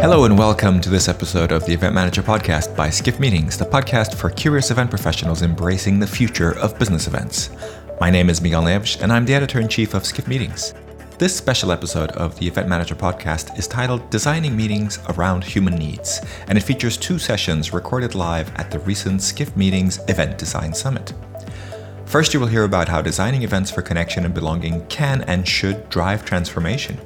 Hello and welcome to this episode of the Event Manager Podcast by Skift Meetings, the podcast for curious event professionals embracing the future of business events. My name is Miguel Neves, and I'm the editor in chief of Skift Meetings. This special episode of the Event Manager Podcast is titled Designing Meetings Around Human Needs, and it features two sessions recorded live at the recent Skift Meetings Event Design Summit. First, you will hear about how designing events for connection and belonging can and should drive transformation.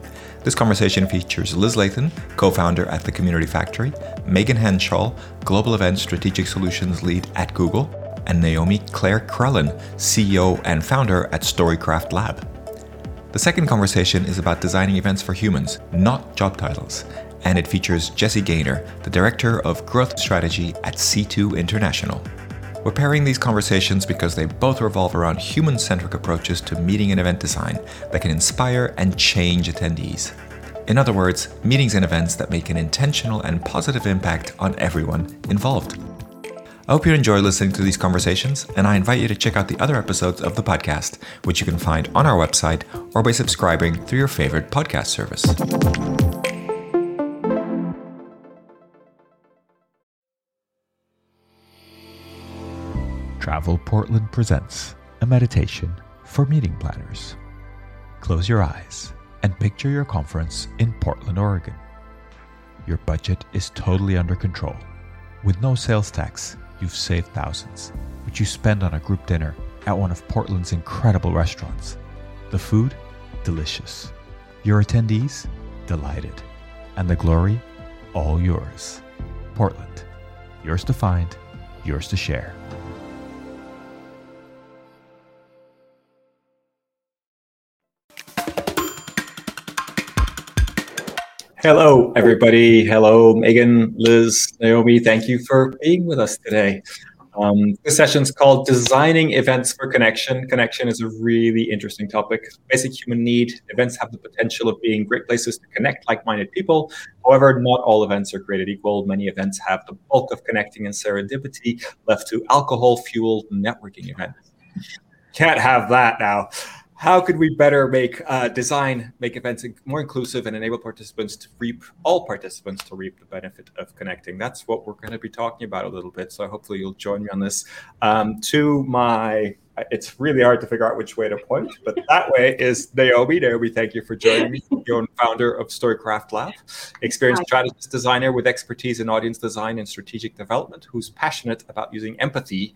This conversation features Liz Lathan, co founder at the Community Factory, Megan Henshall, Global Event Strategic Solutions Lead at Google, and Naomi Clare Crellin, CEO and founder at Storycraft Lab. The second conversation is about designing events for humans, not job titles, and it features Jesse Gainer, the Director of Growth Strategy at C2 International. We're pairing these conversations because they both revolve around human centric approaches to meeting and event design that can inspire and change attendees. In other words, meetings and events that make an intentional and positive impact on everyone involved. I hope you enjoy listening to these conversations, and I invite you to check out the other episodes of the podcast, which you can find on our website or by subscribing through your favorite podcast service. Travel Portland presents a meditation for meeting planners. Close your eyes and picture your conference in Portland, Oregon. Your budget is totally under control. With no sales tax, you've saved thousands, which you spend on a group dinner at one of Portland's incredible restaurants. The food, delicious. Your attendees, delighted. And the glory, all yours. Portland, yours to find, yours to share. Hello, everybody. Hello, Megan, Liz, Naomi. Thank you for being with us today. Um, this session is called Designing Events for Connection. Connection is a really interesting topic. Basic human need. Events have the potential of being great places to connect like minded people. However, not all events are created equal. Many events have the bulk of connecting and serendipity left to alcohol fueled networking events. Can't have that now how could we better make uh, design make events more inclusive and enable participants to reap all participants to reap the benefit of connecting? That's what we're going to be talking about a little bit so hopefully you'll join me on this. Um, to my it's really hard to figure out which way to point but that way is naomi. Naomi thank you for joining me you're the founder of storycraft lab experienced Hi. strategist designer with expertise in audience design and strategic development who's passionate about using empathy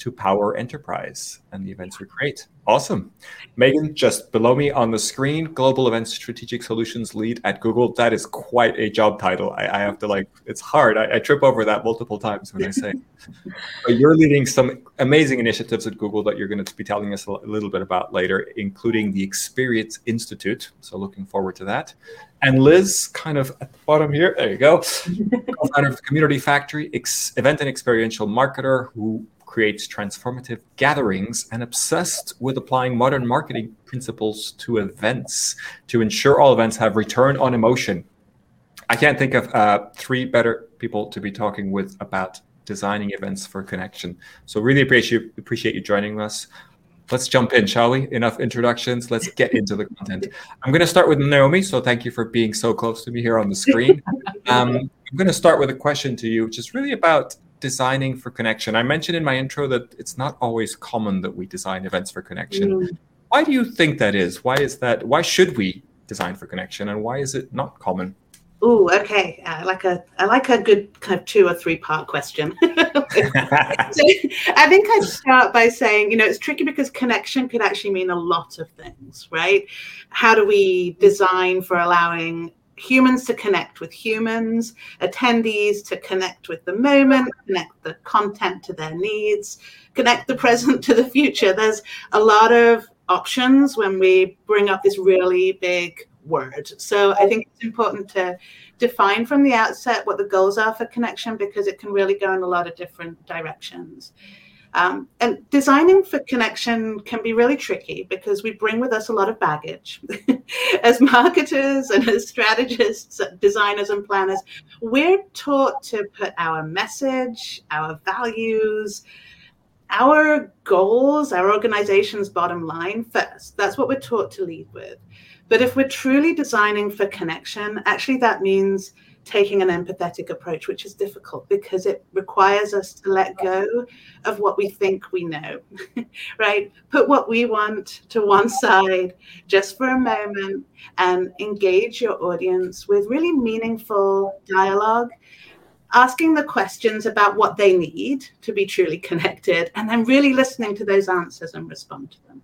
to power enterprise and the events we create. Awesome. Megan, just below me on the screen, Global Events Strategic Solutions Lead at Google. That is quite a job title. I, I have to like, it's hard. I, I, trip over that multiple times when I say. but you're leading some amazing initiatives at Google that you're going to be telling us a little bit about later, including the Experience Institute. So looking forward to that. And Liz, kind of at the bottom here, there you go, co-founder of Community Factory, ex- event and experiential marketer who creates transformative gatherings and obsessed with applying modern marketing principles to events to ensure all events have return on emotion. I can't think of uh, three better people to be talking with about designing events for connection. So really appreciate appreciate you joining us. Let's jump in, shall we? Enough introductions. Let's get into the content. I'm going to start with Naomi. So thank you for being so close to me here on the screen. Um, I'm going to start with a question to you, which is really about designing for connection. I mentioned in my intro that it's not always common that we design events for connection. Mm. Why do you think that is? Why is that? Why should we design for connection, and why is it not common? Oh, okay. I like a I like a good kind of two or three part question. so I think I'd start by saying, you know, it's tricky because connection could actually mean a lot of things, right? How do we design for allowing humans to connect with humans, attendees to connect with the moment, connect the content to their needs, connect the present to the future. There's a lot of options when we bring up this really big word. So I think it's important to define from the outset what the goals are for connection because it can really go in a lot of different directions. Um, and designing for connection can be really tricky because we bring with us a lot of baggage. as marketers and as strategists, designers, and planners, we're taught to put our message, our values, our goals, our organization's bottom line first. That's what we're taught to lead with. But if we're truly designing for connection, actually, that means taking an empathetic approach, which is difficult because it requires us to let go of what we think we know, right? Put what we want to one side just for a moment and engage your audience with really meaningful dialogue asking the questions about what they need to be truly connected and then really listening to those answers and respond to them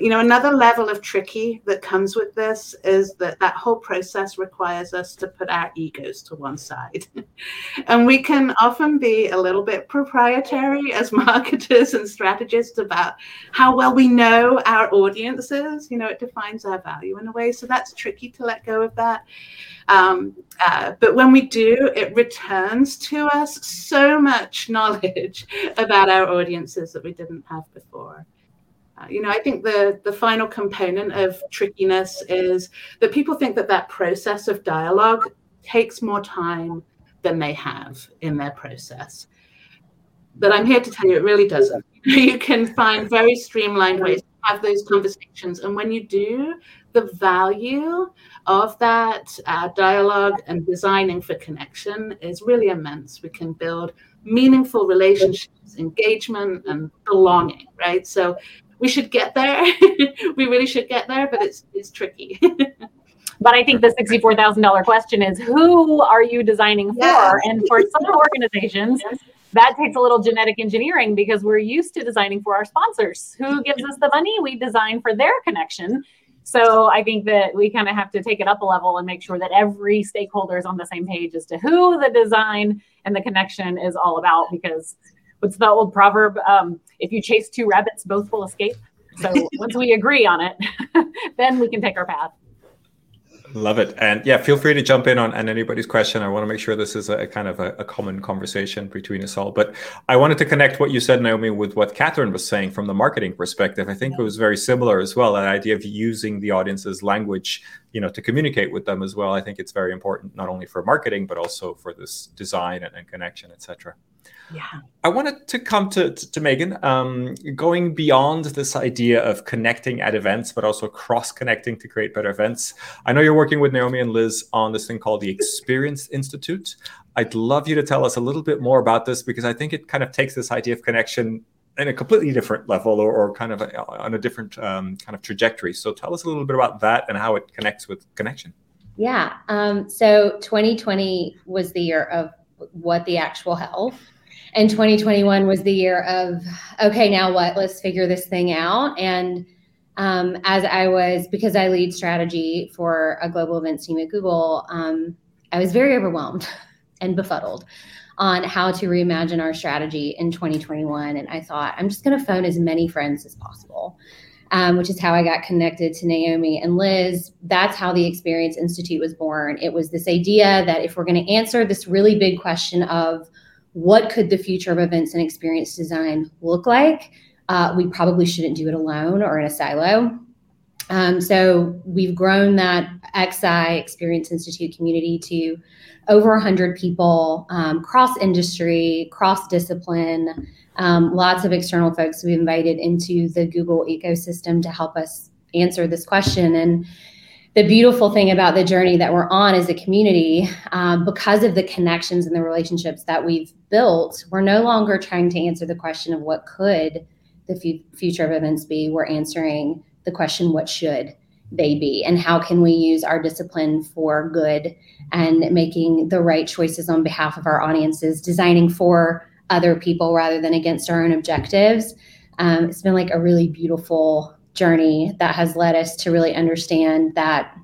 you know another level of tricky that comes with this is that that whole process requires us to put our egos to one side. And we can often be a little bit proprietary as marketers and strategists about how well we know our audiences. You know it defines our value in a way. So that's tricky to let go of that. Um, uh, but when we do it returns to us so much knowledge about our audiences that we didn't have before you know, I think the the final component of trickiness is that people think that that process of dialogue takes more time than they have in their process. But I'm here to tell you, it really doesn't. You can find very streamlined ways to have those conversations, and when you do, the value of that uh, dialogue and designing for connection is really immense. We can build meaningful relationships, engagement, and belonging, right? So we should get there. we really should get there, but it's it's tricky. but I think the sixty-four thousand dollar question is who are you designing for? And for some organizations, that takes a little genetic engineering because we're used to designing for our sponsors. Who gives us the money? We design for their connection. So I think that we kind of have to take it up a level and make sure that every stakeholder is on the same page as to who the design and the connection is all about because what's the old proverb? Um, if you chase two rabbits, both will escape. So once we agree on it, then we can take our path. Love it. And yeah, feel free to jump in on, on anybody's question. I want to make sure this is a, a kind of a, a, common conversation between us all. But I wanted to connect what you said, Naomi, with what Catherine was saying from the marketing perspective. I think it was very similar as well. That idea of using the audience's language, you know, to communicate with them as well. I think it's very important, not only for marketing, but also for this design and, and connection, etc. Yeah. I wanted to come to, to, to Megan, um, going beyond this idea of connecting at events, but also cross connecting to create better events. I know you're working with Naomi and Liz on this thing called the Experience Institute. I'd love you to tell us a little bit more about this because I think it kind of takes this idea of connection in a completely different level or, or kind of a, on a different um, kind of trajectory. So tell us a little bit about that and how it connects with connection. Yeah. Um, so 2020 was the year of what the actual hell and 2021 was the year of okay now what let's figure this thing out and um, as i was because i lead strategy for a global events team at google um, i was very overwhelmed and befuddled on how to reimagine our strategy in 2021 and i thought i'm just going to phone as many friends as possible um, which is how I got connected to Naomi and Liz. That's how the Experience Institute was born. It was this idea that if we're going to answer this really big question of what could the future of events and experience design look like? Uh, we probably shouldn't do it alone or in a silo. Um, so we've grown that XI Experience Institute community to over 100 people, um, cross industry, cross discipline, um, lots of external folks we've invited into the Google ecosystem to help us answer this question. And the beautiful thing about the journey that we're on as a community, um, because of the connections and the relationships that we've built, we're no longer trying to answer the question of what could the f- future of events be. We're answering the question, what should they be? And how can we use our discipline for good and making the right choices on behalf of our audiences, designing for other people rather than against our own objectives? Um, it's been like a really beautiful journey that has led us to really understand that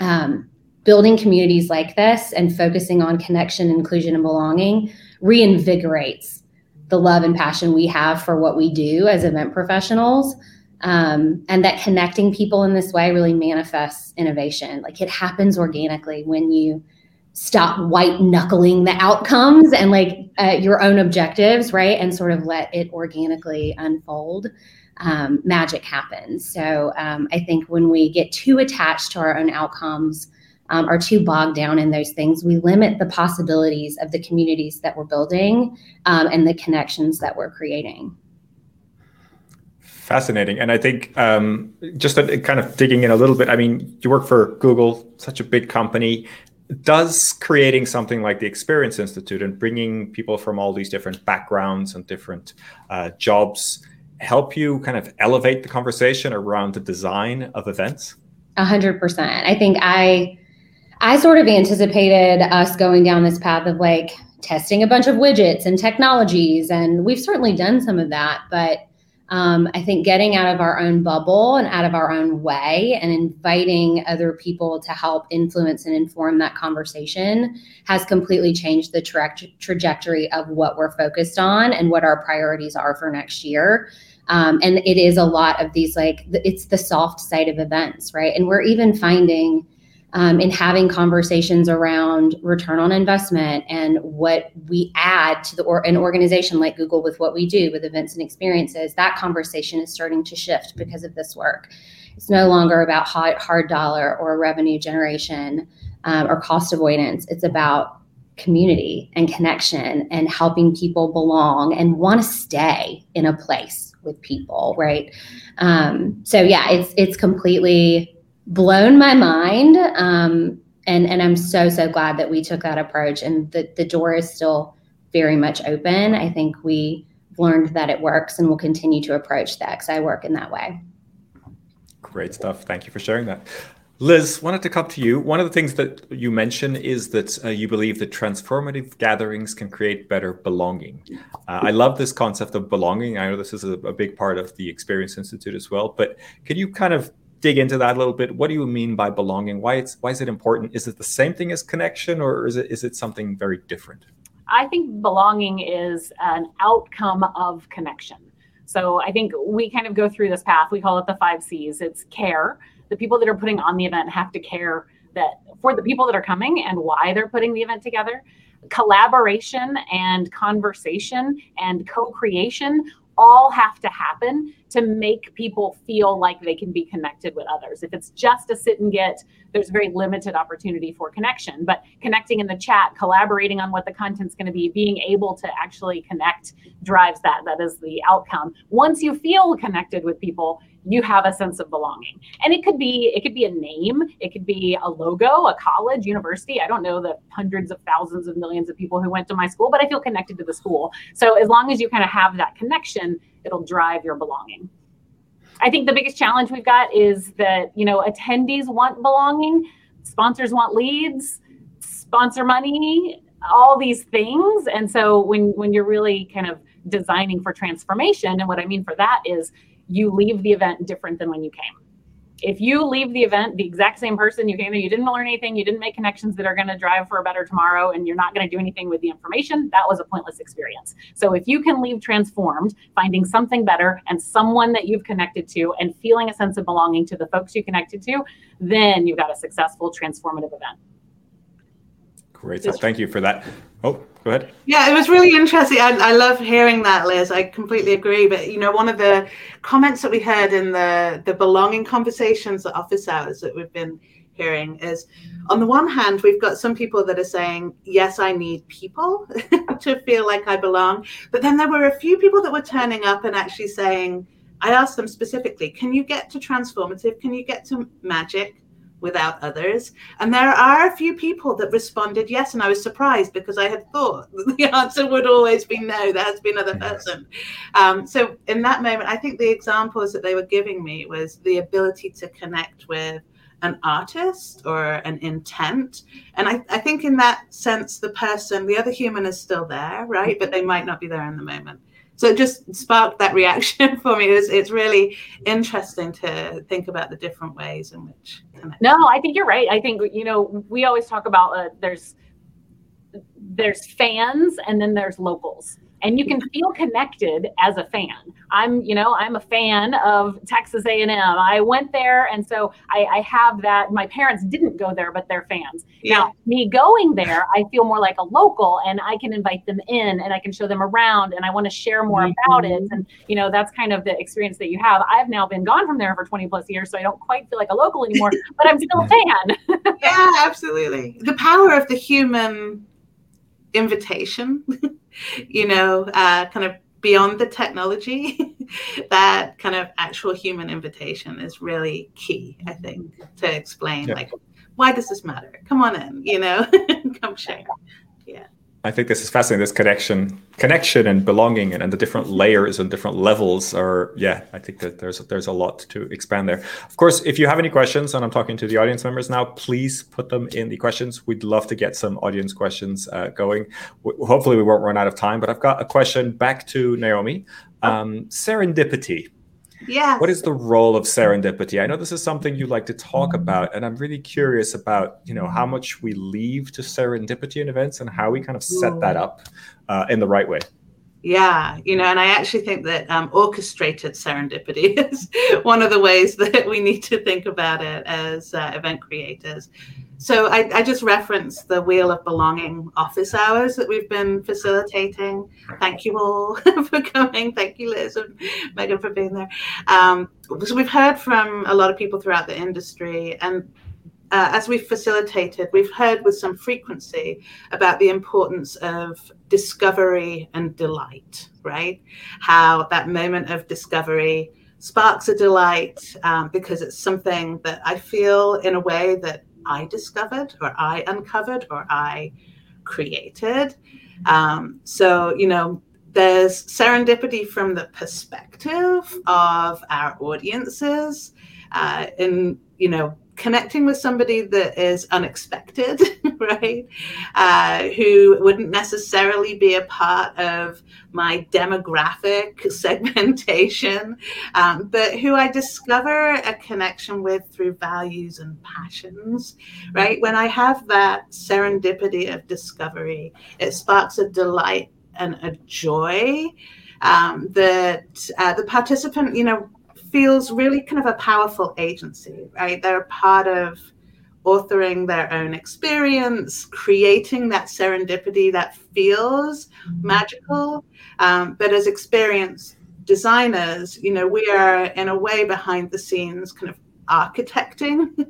um, building communities like this and focusing on connection, inclusion, and belonging reinvigorates the love and passion we have for what we do as event professionals. Um, and that connecting people in this way really manifests innovation. Like it happens organically when you stop white knuckling the outcomes and like uh, your own objectives, right? And sort of let it organically unfold um, magic happens. So um, I think when we get too attached to our own outcomes um, or too bogged down in those things, we limit the possibilities of the communities that we're building um, and the connections that we're creating. Fascinating. And I think um, just a, kind of digging in a little bit, I mean, you work for Google, such a big company does creating something like the Experience Institute and bringing people from all these different backgrounds and different uh, jobs help you kind of elevate the conversation around the design of events? A hundred percent. I think I I sort of anticipated us going down this path of like testing a bunch of widgets and technologies, and we've certainly done some of that, but um, I think getting out of our own bubble and out of our own way and inviting other people to help influence and inform that conversation has completely changed the tra- trajectory of what we're focused on and what our priorities are for next year. Um, and it is a lot of these, like, it's the soft side of events, right? And we're even finding um, in having conversations around return on investment and what we add to the or an organization like Google with what we do with events and experiences, that conversation is starting to shift because of this work. It's no longer about hard, hard dollar or revenue generation um, or cost avoidance. It's about community and connection and helping people belong and want to stay in a place with people, right? Um, so yeah, it's it's completely blown my mind. Um, and and I'm so so glad that we took that approach. And the the door is still very much open. I think we learned that it works, and we'll continue to approach the XI work in that way. Great stuff. Thank you for sharing that. Liz, wanted to come to you. One of the things that you mentioned is that uh, you believe that transformative gatherings can create better belonging. Uh, I love this concept of belonging. I know this is a, a, big part of the Experience Institute as well, but can you kind of dig into that a little bit. What do you mean by belonging? Why it's why is it important? Is it the same thing as connection, or is it is it something very different? I think belonging is an outcome of connection. So I think we kind of go through this path. We call it the five C's. It's care. The people that are putting on the event have to care that for the people that are coming and why they're putting the event together. Collaboration and conversation and co-creation all have to happen to make people feel like they can be connected with others. If it's just a sit and get, there's very limited opportunity for connection. But connecting in the chat, collaborating on what the content's going to be, being able to actually connect drives that. That is the outcome. Once you feel connected with people, you have a sense of belonging. And it could be it could be a name it could be a logo a college university i don't know the hundreds of thousands of millions of people who went to my school but i feel connected to the school. So as long as you kind of have that connection it'll drive your belonging. I think the biggest challenge we've got is that you know attendees want belonging sponsors want leads sponsor money all these things. And so when when you're really kind of designing for transformation and what i mean for that is you leave the event different than when you came. If you leave the event the exact same person you came there, you didn't learn anything, you didn't make connections that are going to drive for a better tomorrow, and you're not going to do anything with the information, that was a pointless experience. So if you can leave transformed, finding something better and someone that you've connected to and feeling a sense of belonging to the folks you connected to, then you've got a successful transformative event. Great. Thank you for that. Oh, go ahead. Yeah, it was really interesting. I, I love hearing that, Liz. I completely agree. But you know, one of the comments that we heard in the the belonging conversations at office hours that we've been hearing is on the one hand we've got some people that are saying yes i need people to feel like i belong but then there were a few people that were turning up and actually saying i asked them specifically can you get to transformative can you get to magic without others. And there are a few people that responded yes. And I was surprised because I had thought the answer would always be no, there has been another person. Um, so in that moment, I think the examples that they were giving me was the ability to connect with an artist or an intent. And I, I think in that sense, the person, the other human is still there, right? But they might not be there in the moment so it just sparked that reaction for me. It's, it's really interesting to think about the different ways in which. No, I think you're right. I think you know we always talk about uh, there's there's fans and then there's locals and you can feel connected as a fan. I'm you know i'm a fan of texas a&m i went there and so I, I have that. My parents didn't go there but they're fans. Yeah. now me going there i feel more like a local and i can invite them in and i can show them around and i want to share more mm-hmm. about it. And you know that's kind of the experience that you have. I've now been gone from there for 20 plus years so i don't quite feel like a local anymore but i'm still a fan. Yeah absolutely. The power of the human invitation you know, uh, kind of beyond the technology, that kind of actual human invitation is really key, I think, to explain yeah. like why does this matter? Come on in, you know, come share. Yeah. I think this is fascinating. This connection, connection, and belonging, and, and the different layers and different levels are. Yeah, I think that there's there's a lot to expand there. Of course, if you have any questions, and I'm talking to the audience members now, please put them in the questions. We'd love to get some audience questions uh, going. W- hopefully, we won't run out of time. But I've got a question back to Naomi. Um, serendipity. Yeah. What is the role of serendipity? I know this is something you like to talk about, and I'm really curious about you know how much we leave to serendipity in events and how we kind of set that up uh, in the right way. Yeah, you know, and I actually think that um, orchestrated serendipity is one of the ways that we need to think about it as uh, event creators. So I, I, just referenced the Wheel of Belonging office hours that we've been facilitating. Thank you all for coming. Thank you, Liz and Megan, for being there. Um, so we've heard from a lot of people throughout the industry, and uh, as we've facilitated, we've heard with some frequency about the importance of discovery and delight, right? How that moment of discovery sparks a delight um, because it's something that I feel in a way that I discovered or I uncovered or I created. Um, so, you know, there's serendipity from the perspective of our audiences uh, in, you know, connecting with somebody that is unexpected, right? Uh, who wouldn't necessarily be a part of my demographic segmentation, um, but who I discover a connection with through values and passions, right? When I have that serendipity of discovery, it sparks a delight and a joy um, that uh, the participant, you know, feels really kind of a powerful agency, right? They're a part of authoring their own experience, creating that serendipity that feels mm-hmm. magical. Um, but as experience designers, you know, we are in a way behind the scenes kind of architecting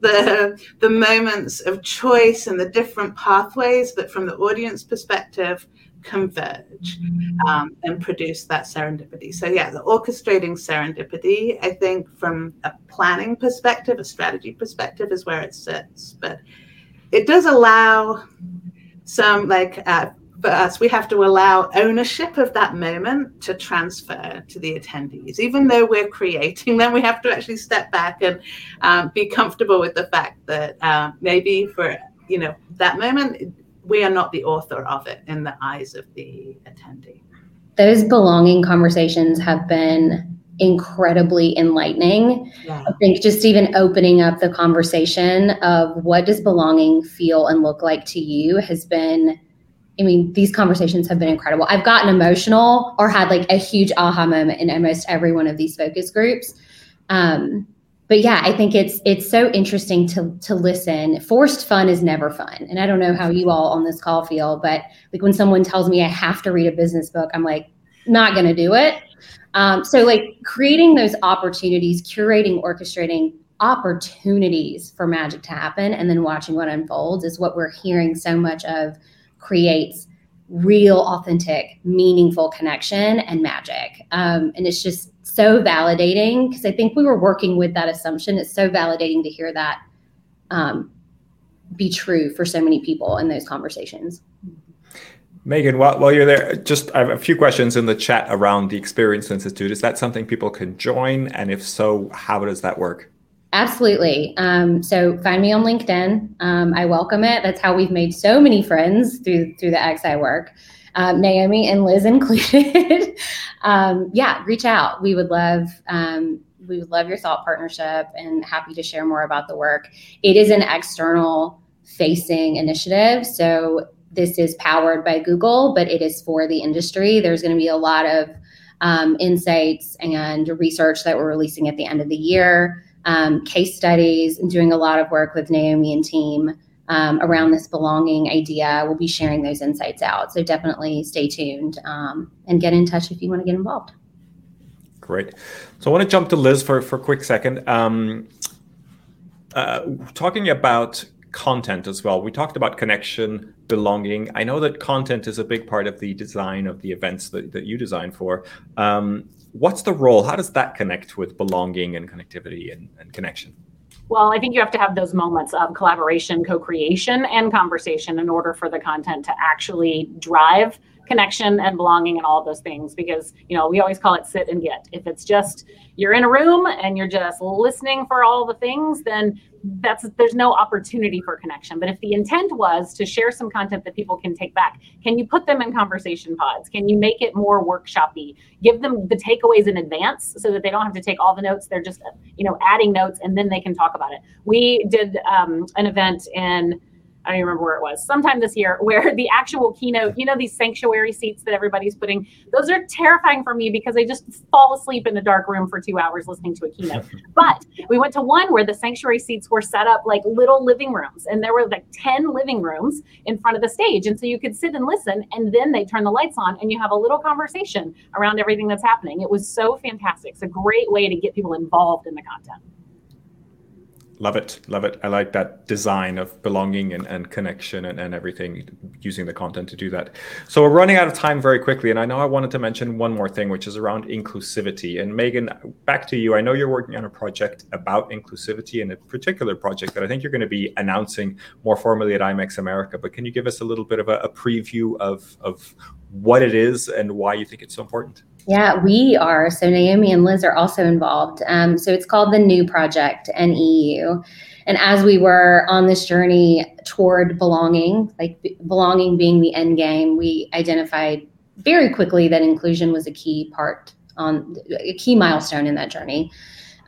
the the moments of choice and the different pathways that from the audience perspective converge um, and produce that serendipity. So, yeah, the orchestrating serendipity, I think, from a planning perspective, a strategy perspective, is where it sits. But it does allow some, like, uh, for us, we have to allow ownership of that moment to transfer to the attendees. Even though we're creating them, we have to actually step back and um, be comfortable with the fact that uh, maybe for you know that moment we are not the author of it in the eyes of the attendee. Those belonging conversations have been incredibly enlightening. Yeah. I think just even opening up the conversation of what does belonging feel and look like to you has been I mean, these conversations have been incredible. I've gotten emotional or had like a huge aha moment in almost every one of these focus groups. Um, but yeah, I think it's it's so interesting to to listen. Forced fun is never fun, and I don't know how you all on this call feel, but like when someone tells me I have to read a business book, I'm like, not going to do it. Um, so like creating those opportunities, curating, orchestrating opportunities for magic to happen, and then watching what unfolds is what we're hearing so much of creates real, authentic, meaningful connection and magic. Um, and it's just so validating because I think we were working with that assumption. It's so validating to hear that um, be true for so many people in those conversations. Megan, while, while you're there, just I have a few questions in the chat around the Experience Institute. Is that something people can join? And if so, how does that work? Absolutely. Um, so find me on LinkedIn. Um, I welcome it. That's how we've made so many friends through through the XI work um, Naomi and Liz included, um, yeah, reach out. We would love um, we would love your thought partnership and happy to share more about the work. It is an external facing initiative, so this is powered by Google, but it is for the industry. There's going to be a lot of um, insights and research that we're releasing at the end of the year, um, case studies, and doing a lot of work with Naomi and team um, around this belonging idea. We'll be sharing those insights out. So definitely stay tuned um, and get in touch if you want to get involved. Great. So I want to jump to Liz for, for a quick second. Um, uh, talking about content as well. We talked about connection, belonging. I know that content is a big part of the design of the events that, that you design for. Um, what's the role? How does that connect with belonging and connectivity and, and connection? Well, I think you have to have those moments of collaboration, co creation, and conversation in order for the content to actually drive connection and belonging and all those things because you know we always call it sit and get. If it's just you're in a room and you're just listening for all the things then that's there's no opportunity for connection. But if the intent was to share some content that people can take back can you put them in conversation pods? Can you make it more workshoppy? Give them the takeaways in advance so that they don't have to take all the notes. They're just you know adding notes and then they can talk about it. We did um, an event in I don't remember where it was, sometime this year, where the actual keynote, you know, these sanctuary seats that everybody's putting, those are terrifying for me because I just fall asleep in a dark room for two hours listening to a keynote. but we went to one where the sanctuary seats were set up like little living rooms, and there were like 10 living rooms in front of the stage. And so you could sit and listen, and then they turn the lights on, and you have a little conversation around everything that's happening. It was so fantastic. It's a great way to get people involved in the content. Love it. Love it. I like that design of belonging and, and connection and, and everything, using the content to do that. So we're running out of time very quickly. And I know I wanted to mention one more thing, which is around inclusivity. And Megan, back to you. I know you're working on a project about inclusivity and a particular project that I think you're going to be announcing more formally at IMEX America. But can you give us a little bit of a, a preview of, of what it is and why you think it's so important? Yeah, we are. So Naomi and Liz are also involved. Um, so it's called the New Project, NEU. And as we were on this journey toward belonging, like belonging being the end game, we identified very quickly that inclusion was a key part on a key milestone in that journey.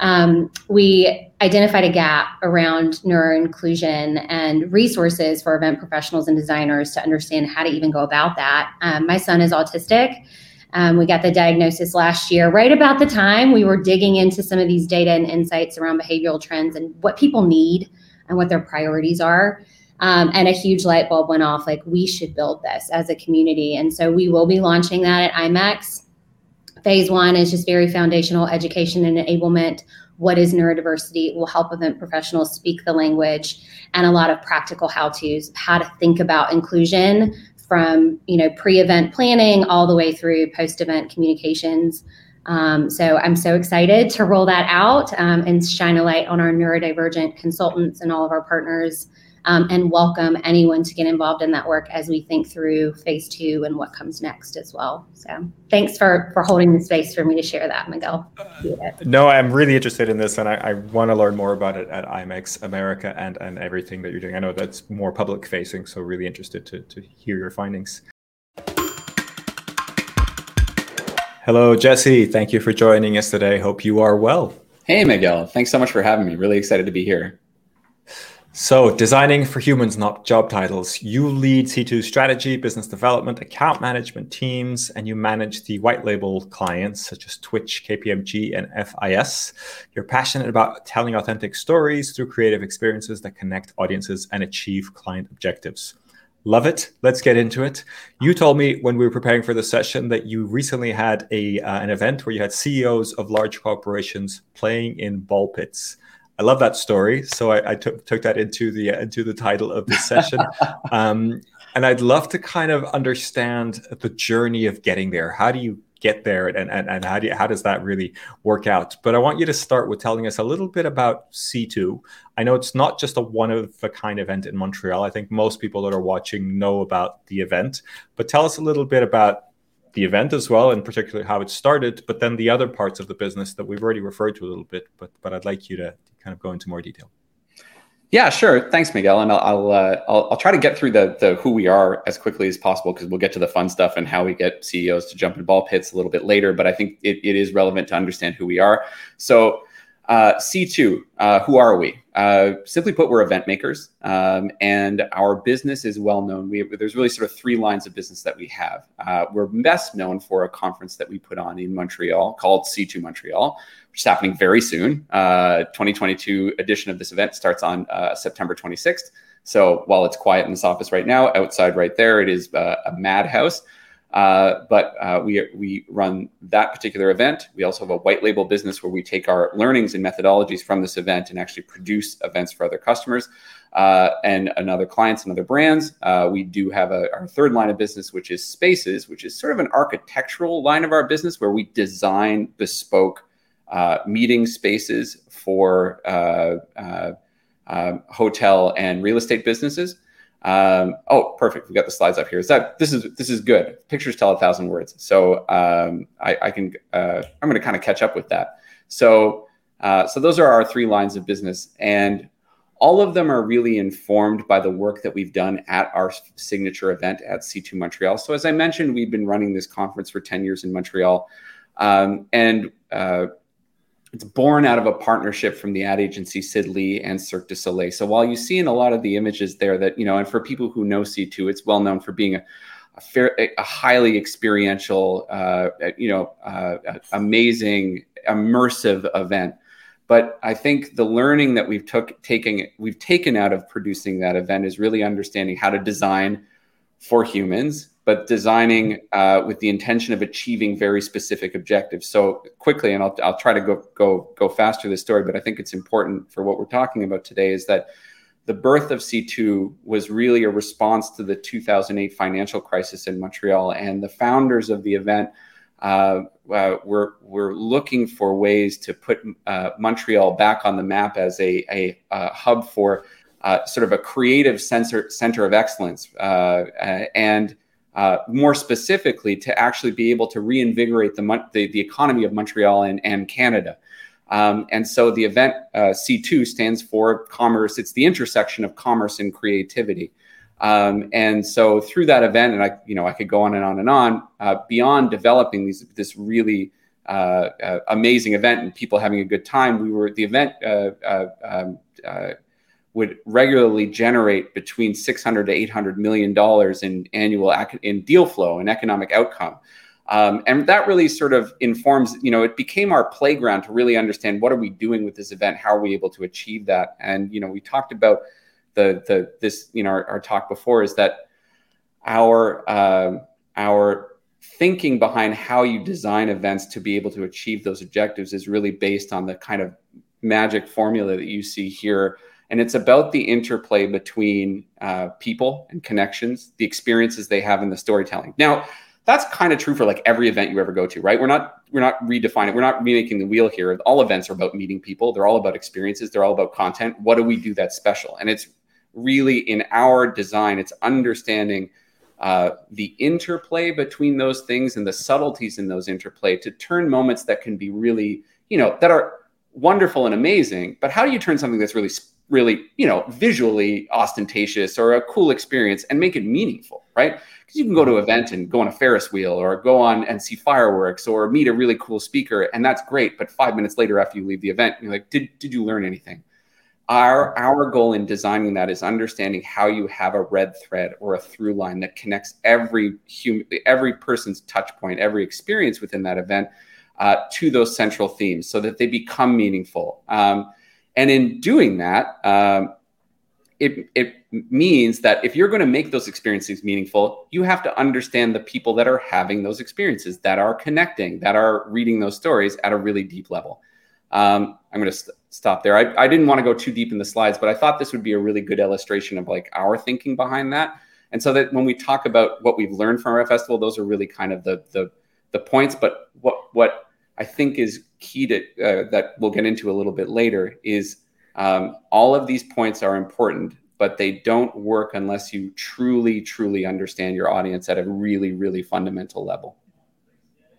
Um, we identified a gap around neuro inclusion and resources for event professionals and designers to understand how to even go about that. Um, my son is autistic. Um, we got the diagnosis last year, right about the time we were digging into some of these data and insights around behavioral trends and what people need and what their priorities are. Um, and a huge light bulb went off like, we should build this as a community. And so we will be launching that at IMEX. Phase one is just very foundational education and enablement. What is neurodiversity? It will help event professionals speak the language and a lot of practical how to's, how to think about inclusion from you know pre-event planning all the way through post-event communications. Um, so I'm so excited to roll that out um, and shine a light on our neurodivergent consultants and all of our partners um, and welcome anyone to get involved in that work as we think through phase two and what comes next as well. So thanks for for holding the space for me to share that, Miguel. No, I'm really interested in this, and I, I want to learn more about it at IMEX America and and everything that you're doing. I know that's more public facing, so really interested to to hear your findings. Hello, Jesse. Thank you for joining us today. Hope you are well. Hey, Miguel. Thanks so much for having me. Really excited to be here. So, designing for humans, not job titles. You lead C2 strategy, business development, account management teams, and you manage the white label clients such as Twitch, KPMG, and FIS. You're passionate about telling authentic stories through creative experiences that connect audiences and achieve client objectives. Love it. Let's get into it. You told me when we were preparing for the session that you recently had a uh, an event where you had CEOs of large corporations playing in ball pits. I love that story. So I, I took took that into the into the title of this session. um, and I'd love to kind of understand the journey of getting there. How do you get there and, and, and how do you, how does that really work out? But I want you to start with telling us a little bit about C2. I know it's not just a one of a kind event in Montreal. I think most people that are watching know about the event, but tell us a little bit about the event as well, and particularly how it started, but then the other parts of the business that we've already referred to a little bit. But but I'd like you to kind of go into more detail. Yeah, sure. Thanks, Miguel. And I'll I'll, uh, I'll, I'll try to get through the the who we are as quickly as possible because we'll get to the fun stuff and how we get CEOs to jump in ball pits a little bit later. But I think it, it is relevant to understand who we are. So uh, C2, uh, who are we? Uh, simply put, we're event makers, um, and our business is well known. We there's really sort of three lines of business that we have. Uh, we're best known for a conference that we put on in Montreal called C2 Montreal, which is happening very soon. 2022 uh, edition of this event starts on September 26th. So while it's quiet in this office right now, outside right there, it is a madhouse. Uh, but uh, we we run that particular event. We also have a white label business where we take our learnings and methodologies from this event and actually produce events for other customers uh, and, and other clients and other brands. Uh, we do have a, our third line of business, which is spaces, which is sort of an architectural line of our business where we design bespoke uh, meeting spaces for hotel and real estate businesses. Um, oh, perfect. We've got the slides up here. Is that this is this is good. Pictures tell a thousand words. So um, I, I, can uh, I'm going to kind of catch up with that. So uh, so those are our three lines of business, and all of them are really informed by the work that we've done at our signature event at C2 Montreal. So as I mentioned, we've been running this conference for 10 years in Montreal, um, and uh, it's born out of a partnership from the ad agency Sid Lee and Cirque du Soleil. So while you see in a lot of the images there that you know, and for people who know C2, it's well known for being a a, fair, a highly experiential, uh, you know, uh, amazing, immersive event. But I think the learning that we've took taking we've taken out of producing that event is really understanding how to design for humans but designing uh, with the intention of achieving very specific objectives. So quickly, and I'll, I'll try to go go go faster this story, but I think it's important for what we're talking about today is that the birth of C2 was really a response to the 2008 financial crisis in Montreal, and the founders of the event uh, uh, were were looking for ways to put uh, Montreal back on the map as a, a, a hub for uh, sort of a creative center center of excellence uh, and uh, more specifically to actually be able to reinvigorate the, the, the economy of Montreal and, and Canada. Um, and so the event uh, C2 stands for commerce. It's the intersection of commerce and creativity. Um, and so through that event, and I, you know, I could go on and on and on. Uh, beyond developing these, this really uh, uh, amazing event and people having a good time, we were the event uh, um, would regularly generate between 600 to 800 million dollars in annual in deal flow and economic outcome. Um, and that really sort of informs, you know, it became our playground to really understand what are we doing with this event? How are we able to achieve that? And, you know, we talked about the, the, this, you know, our, our talk before is that our, uh, our thinking behind how you design events to be able to achieve those objectives is really based on the kind of magic formula that you see here and it's about the interplay between uh, people and connections, the experiences they have in the storytelling. Now, that's kind of true for like every event you ever go to, right? We're not we're not redefining, we're not remaking the wheel here. All events are about meeting people. They're all about experiences. They're all about content. What do we do that's special? And it's really in our design. It's understanding uh, the interplay between those things and the subtleties in those interplay to turn moments that can be really, you know, that are wonderful and amazing. But how do you turn something that's really really, you know, visually ostentatious or a cool experience and make it meaningful, right? Because you can go to an event and go on a Ferris wheel or go on and see fireworks or meet a really cool speaker, and that's great. But five minutes later, after you leave the event, you're like, did, did you learn anything? Our, our goal in designing that is understanding how you have a red thread or a through line that connects every human, every person's touch point, every experience within that event uh, to those central themes so that they become meaningful. Um, and in doing that, um, it, it means that if you're going to make those experiences meaningful, you have to understand the people that are having those experiences, that are connecting, that are reading those stories at a really deep level. Um, I'm going to st- stop there. I, I didn't want to go too deep in the slides, but I thought this would be a really good illustration of like our thinking behind that. And so that when we talk about what we've learned from our festival, those are really kind of the the the points. But what what I think is key to uh, that we'll get into a little bit later is um, all of these points are important, but they don't work unless you truly, truly understand your audience at a really, really fundamental level.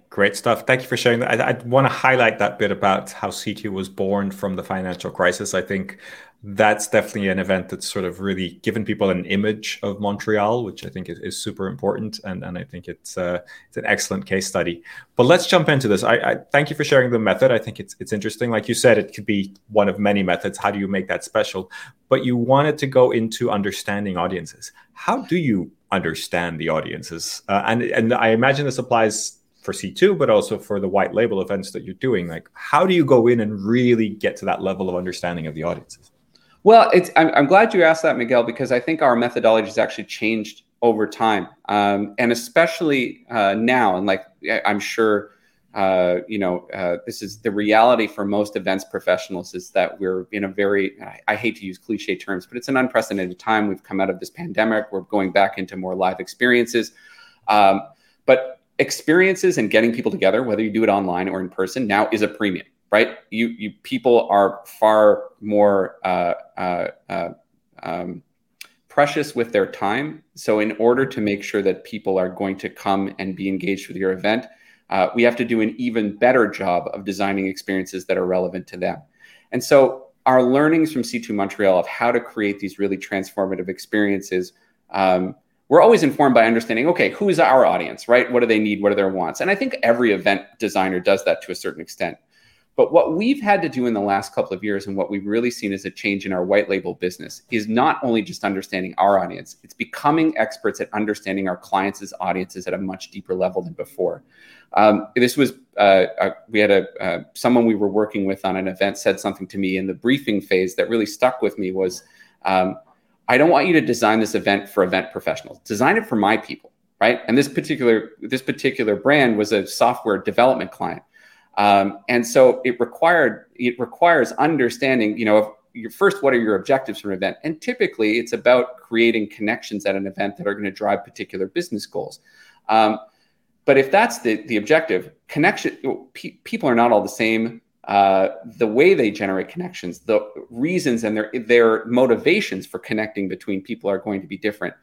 Great stuff. Thank you for sharing that. I, I want to highlight that bit about how C2 was born from the financial crisis. I think that's definitely an event that's sort of really given people an image of Montreal, which I think is, is super important, and, and I think it's uh, it's an excellent case study. But let's jump into this. I, I, thank you for sharing the method. I think it's it's interesting. Like you said, it could be one of many methods. How do you make that special? But you wanted to go into understanding audiences. How do you understand the audiences? Uh, and and I imagine this applies for C2, but also for the white label events that you're doing. Like, how do you go in and really get to that level of understanding of the audiences? Well, it's I'm, I'm glad you asked that, Miguel, because I think our methodology has actually changed over time, um, and especially uh, now. And like I'm sure, uh, you know, uh, this is the reality for most events professionals is that we're in a very I, I hate to use cliche terms, but it's an unprecedented time. We've come out of this pandemic. We're going back into more live experiences, um, but experiences and getting people together, whether you do it online or in person, now is a premium right? You you people are far more uh, uh, uh, um, precious with their time. So in order to make sure that people are going to come and be engaged with your event, uh, we have to do an even better job of designing experiences that are relevant to them. And so our learnings from C2 Montreal of how to create these really transformative experiences. Um, we're always informed by understanding okay who is our audience right? What do they need? What are their wants? And i think every event designer does that to a certain extent. But what we've had to do in the last couple of years and what we've really seen as a change in our white label business is not only just understanding our audience, it's becoming experts at understanding our clients' audiences at a much deeper level than before. Um, this was, uh, uh, we had a, uh, someone we were working with on an event said something to me in the briefing phase that really stuck with me was, um, I don't want you to design this event for event professionals. Design it for my people, right? And this particular this particular brand was a software development client. Um, and so it required it requires understanding, you know, first, what are your objectives for an event? And typically, it's about creating connections at an event that are going to drive particular business goals. Um, but if that's the the objective, connection pe- people are not all the same. Uh, the way they generate connections, the reasons and their their motivations for connecting between people are going to be different.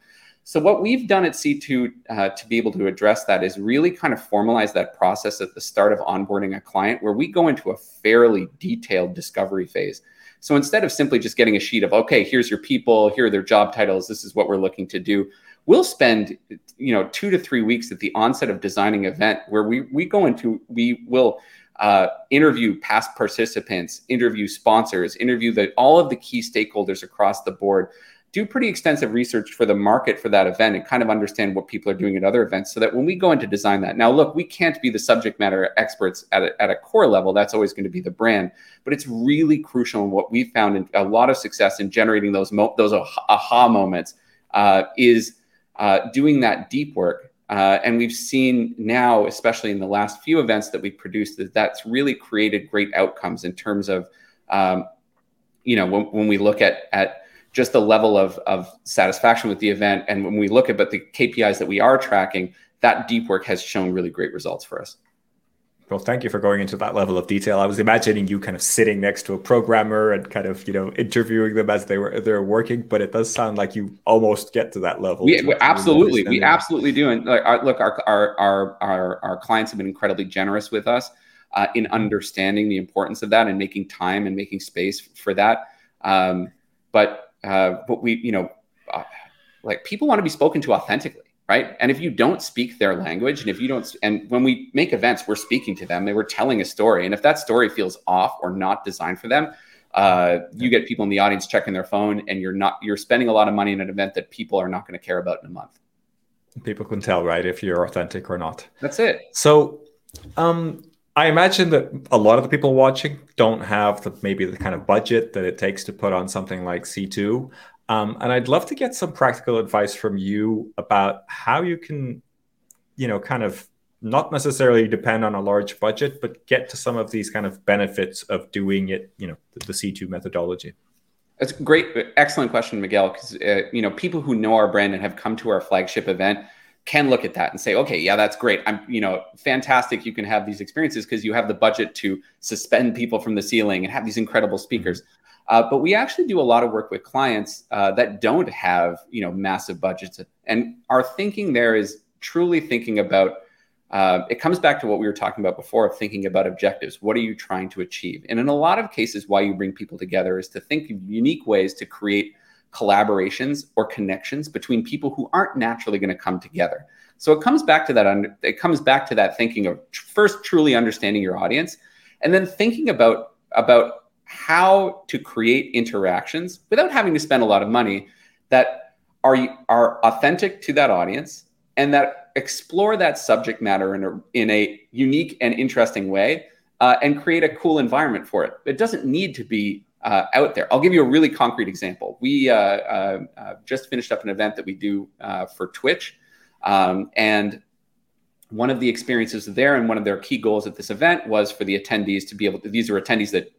So what we've done at C2 uh, to be able to address that is really kind of formalize that process at the start of onboarding a client where we go into a fairly detailed discovery phase. So instead of simply just getting a sheet of, okay, here's your people, here are their job titles, this is what we're looking to do, we'll spend, you know, two to three weeks at the onset of designing event where we, we go into, we will uh, interview past participants, interview sponsors, interview the, all of the key stakeholders across the board. Do pretty extensive research for the market for that event and kind of understand what people are doing at other events so that when we go into design that now look we can't be the subject matter experts at a, at a core level. That's always going to be the brand but it's really crucial and what we found in a lot of success in generating those mo- those aha moments uh, is uh, doing that deep work uh, and we've seen now especially in the last few events that we've produced that that's really created great outcomes in terms of um, you know when, when we look at at just the level of, of satisfaction with the event. And when we look at but the KPIs that we are tracking, that deep work has shown really great results for us. Well, thank you for going into that level of detail. I was imagining you kind of sitting next to a programmer and kind of, you know, interviewing them as they were they're working, but it does sound like you almost get to that level. We, absolutely, we absolutely do. And like, our, look, our, our our our our clients have been incredibly generous with us uh, in understanding the importance of that and making time and making space for that. Um, but uh, but we, you know, uh, like people want to be spoken to authentically, right? And if you don't speak their language, and if you don't, and when we make events, we're speaking to them, they were telling a story, and if that story feels off or not designed for them, uh, you get people in the audience checking their phone, and you're not, you're spending a lot of money in an event that people are not going to care about in a month. People can tell, right, if you're authentic or not. That's it. So, um, I imagine that a lot of the people watching don't have the, maybe the kind of budget that it takes to put on something like C2. Um, and I'd love to get some practical advice from you about how you can, you know, kind of not necessarily depend on a large budget, but get to some of these kind of benefits of doing it, you know, the, the C2 methodology. That's a great, excellent question, Miguel. Because uh, you know, people who know our brand and have come to our flagship event can look at that and say, okay, yeah, that's great. I'm, you know, fantastic. You can have these experiences because you have the budget to suspend people from the ceiling and have these incredible speakers. Uh, but we actually do a lot of work with clients uh, that don't have, you know, massive budgets. And our thinking there is truly thinking about. Uh, it comes back to what we were talking about before of thinking about objectives. What are you trying to achieve? And in a lot of cases, why you bring people together is to think of unique ways to create collaborations or connections between people who aren't naturally going to come together. So it comes back to that. It comes back to that thinking of first truly understanding your audience, and then thinking about about how to create interactions without having to spend a lot of money that are are authentic to that audience and that explore that subject matter in a in a unique and interesting way uh, and create a cool environment for it. It doesn't need to be uh, out there. I'll give you a really concrete example. We uh, uh, uh just finished up an event that we do uh, for Twitch, um, and one of the experiences there and one of their key goals at this event was for the attendees to be able to. These are attendees that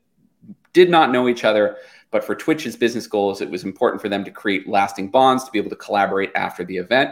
did not know each other, but for Twitch's business goals, it was important for them to create lasting bonds to be able to collaborate after the event.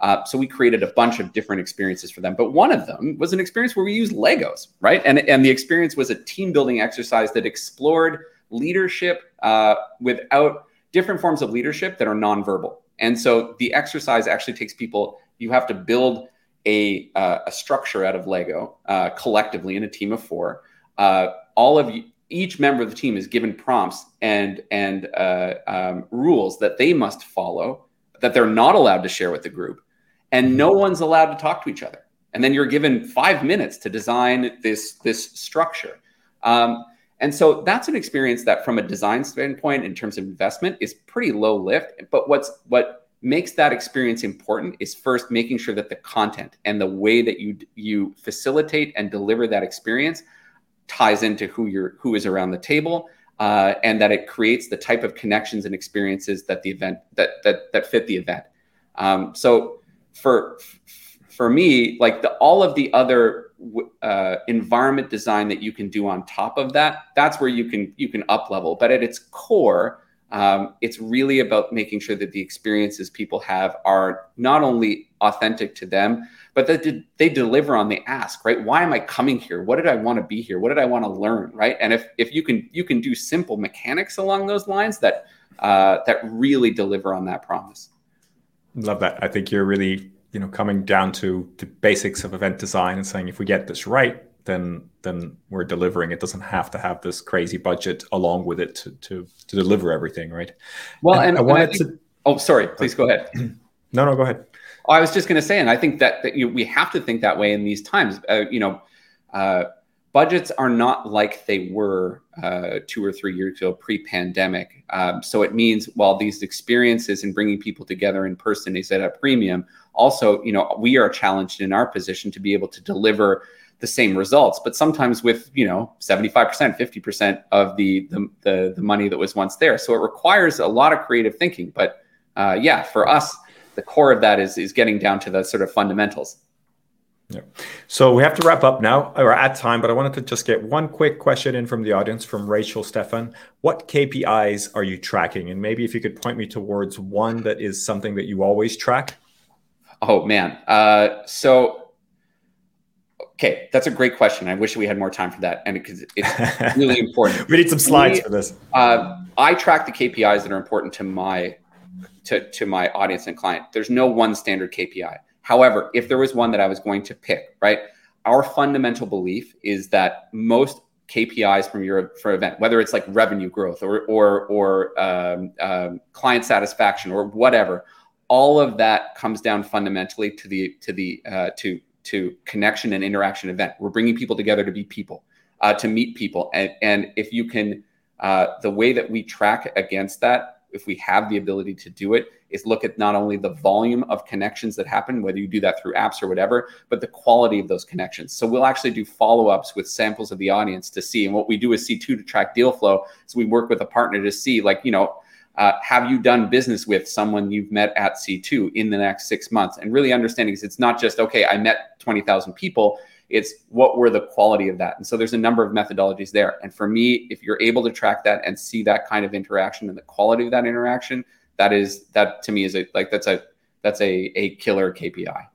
Uh, so we created a bunch of different experiences for them. But one of them was an experience where we used Legos, right? And, and the experience was a team building exercise that explored leadership uh, without different forms of leadership that are nonverbal. And so the exercise actually takes people, you have to build a, uh, a structure out of Lego uh, collectively in a team of four. Uh, all of you, each member of the team is given prompts and and uh, um, rules that they must follow that they're not allowed to share with the group. And no one's allowed to talk to each other. And then you're given five minutes to design this this structure. Um, and so that's an experience that from a design standpoint in terms of investment is pretty low lift. But what's what makes that experience important is first making sure that the content and the way that you you facilitate and deliver that experience ties into who you're who is around the table uh, and that it creates the type of connections and experiences that the event that that that fit the event. Um, so for for me like the all of the other uh, environment design that you can do on top of that that's where you can you can up level. But at its core um, it's really about making sure that the experiences people have are not only authentic to them but that they deliver on the ask right? Why am i coming here? What did i want to be here? What did i want to learn right? And if if you can you can do simple mechanics along those lines that uh, that really deliver on that promise. Love that. I think you're really you know coming down to the basics of event design and saying if we get this right then then we're delivering it doesn't have to have this crazy budget along with it to to, to deliver everything right well and, and i wanted and I think, to oh sorry please go ahead no no go ahead I was just going to say, and I think that, that you we have to think that way in these times. Uh, you know, uh, budgets are not like they were uh, two or three years ago pre-pandemic. Um, so it means while these experiences and bringing people together in person is at a premium, also, you know, we are challenged in our position to be able to deliver the same results, but sometimes with you know 75%, 50% of the, the the, the money that was once there. So it requires a lot of creative thinking. But uh, yeah, for us the core of that is is getting down to the sort of fundamentals. Yeah. So we have to wrap up now. We're at time, but I wanted to just get one quick question in from the audience from Rachel Stefan. What KPIs are you tracking? And maybe if you could point me towards one that is something that you always track. Oh man. Uh, so okay, that's a great question. I wish we had more time for that, and because it's really important. we need some slides we, for this. Uh, I track the KPIs that are important to my to, to my audience and client. There's no one standard KPI. However, if there was one that I was going to pick, right, our fundamental belief is that most KPIs from your for event, whether it's like revenue growth or or or um, um, client satisfaction or whatever, all of that comes down fundamentally to the to the uh, to to connection and interaction event. We're bringing people together to be people, uh, to meet people, and and if you can, uh, the way that we track against that if we have the ability to do it, is look at not only the volume of connections that happen, whether you do that through apps or whatever, but the quality of those connections. So we'll actually do follow ups with samples of the audience to see. And what we do is C2 to track deal flow. So we work with a partner to see, like, you know, uh, have you done business with someone you've met at C2 in the next six months? And really understanding is it's not just, okay, I met 20,000 people. It's what were the quality of that? And so there's a number of methodologies there. And for me if you're able to track that and see that kind of interaction and the quality of that interaction that is that to me is a like that's a that's a a killer kpi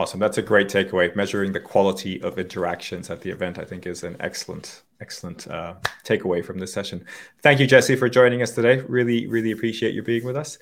awesome. That's a great takeaway. Measuring the quality of interactions at the event i think is an excellent excellent uh, takeaway from this session. Thank you jesse for joining us today. Really really appreciate you being with us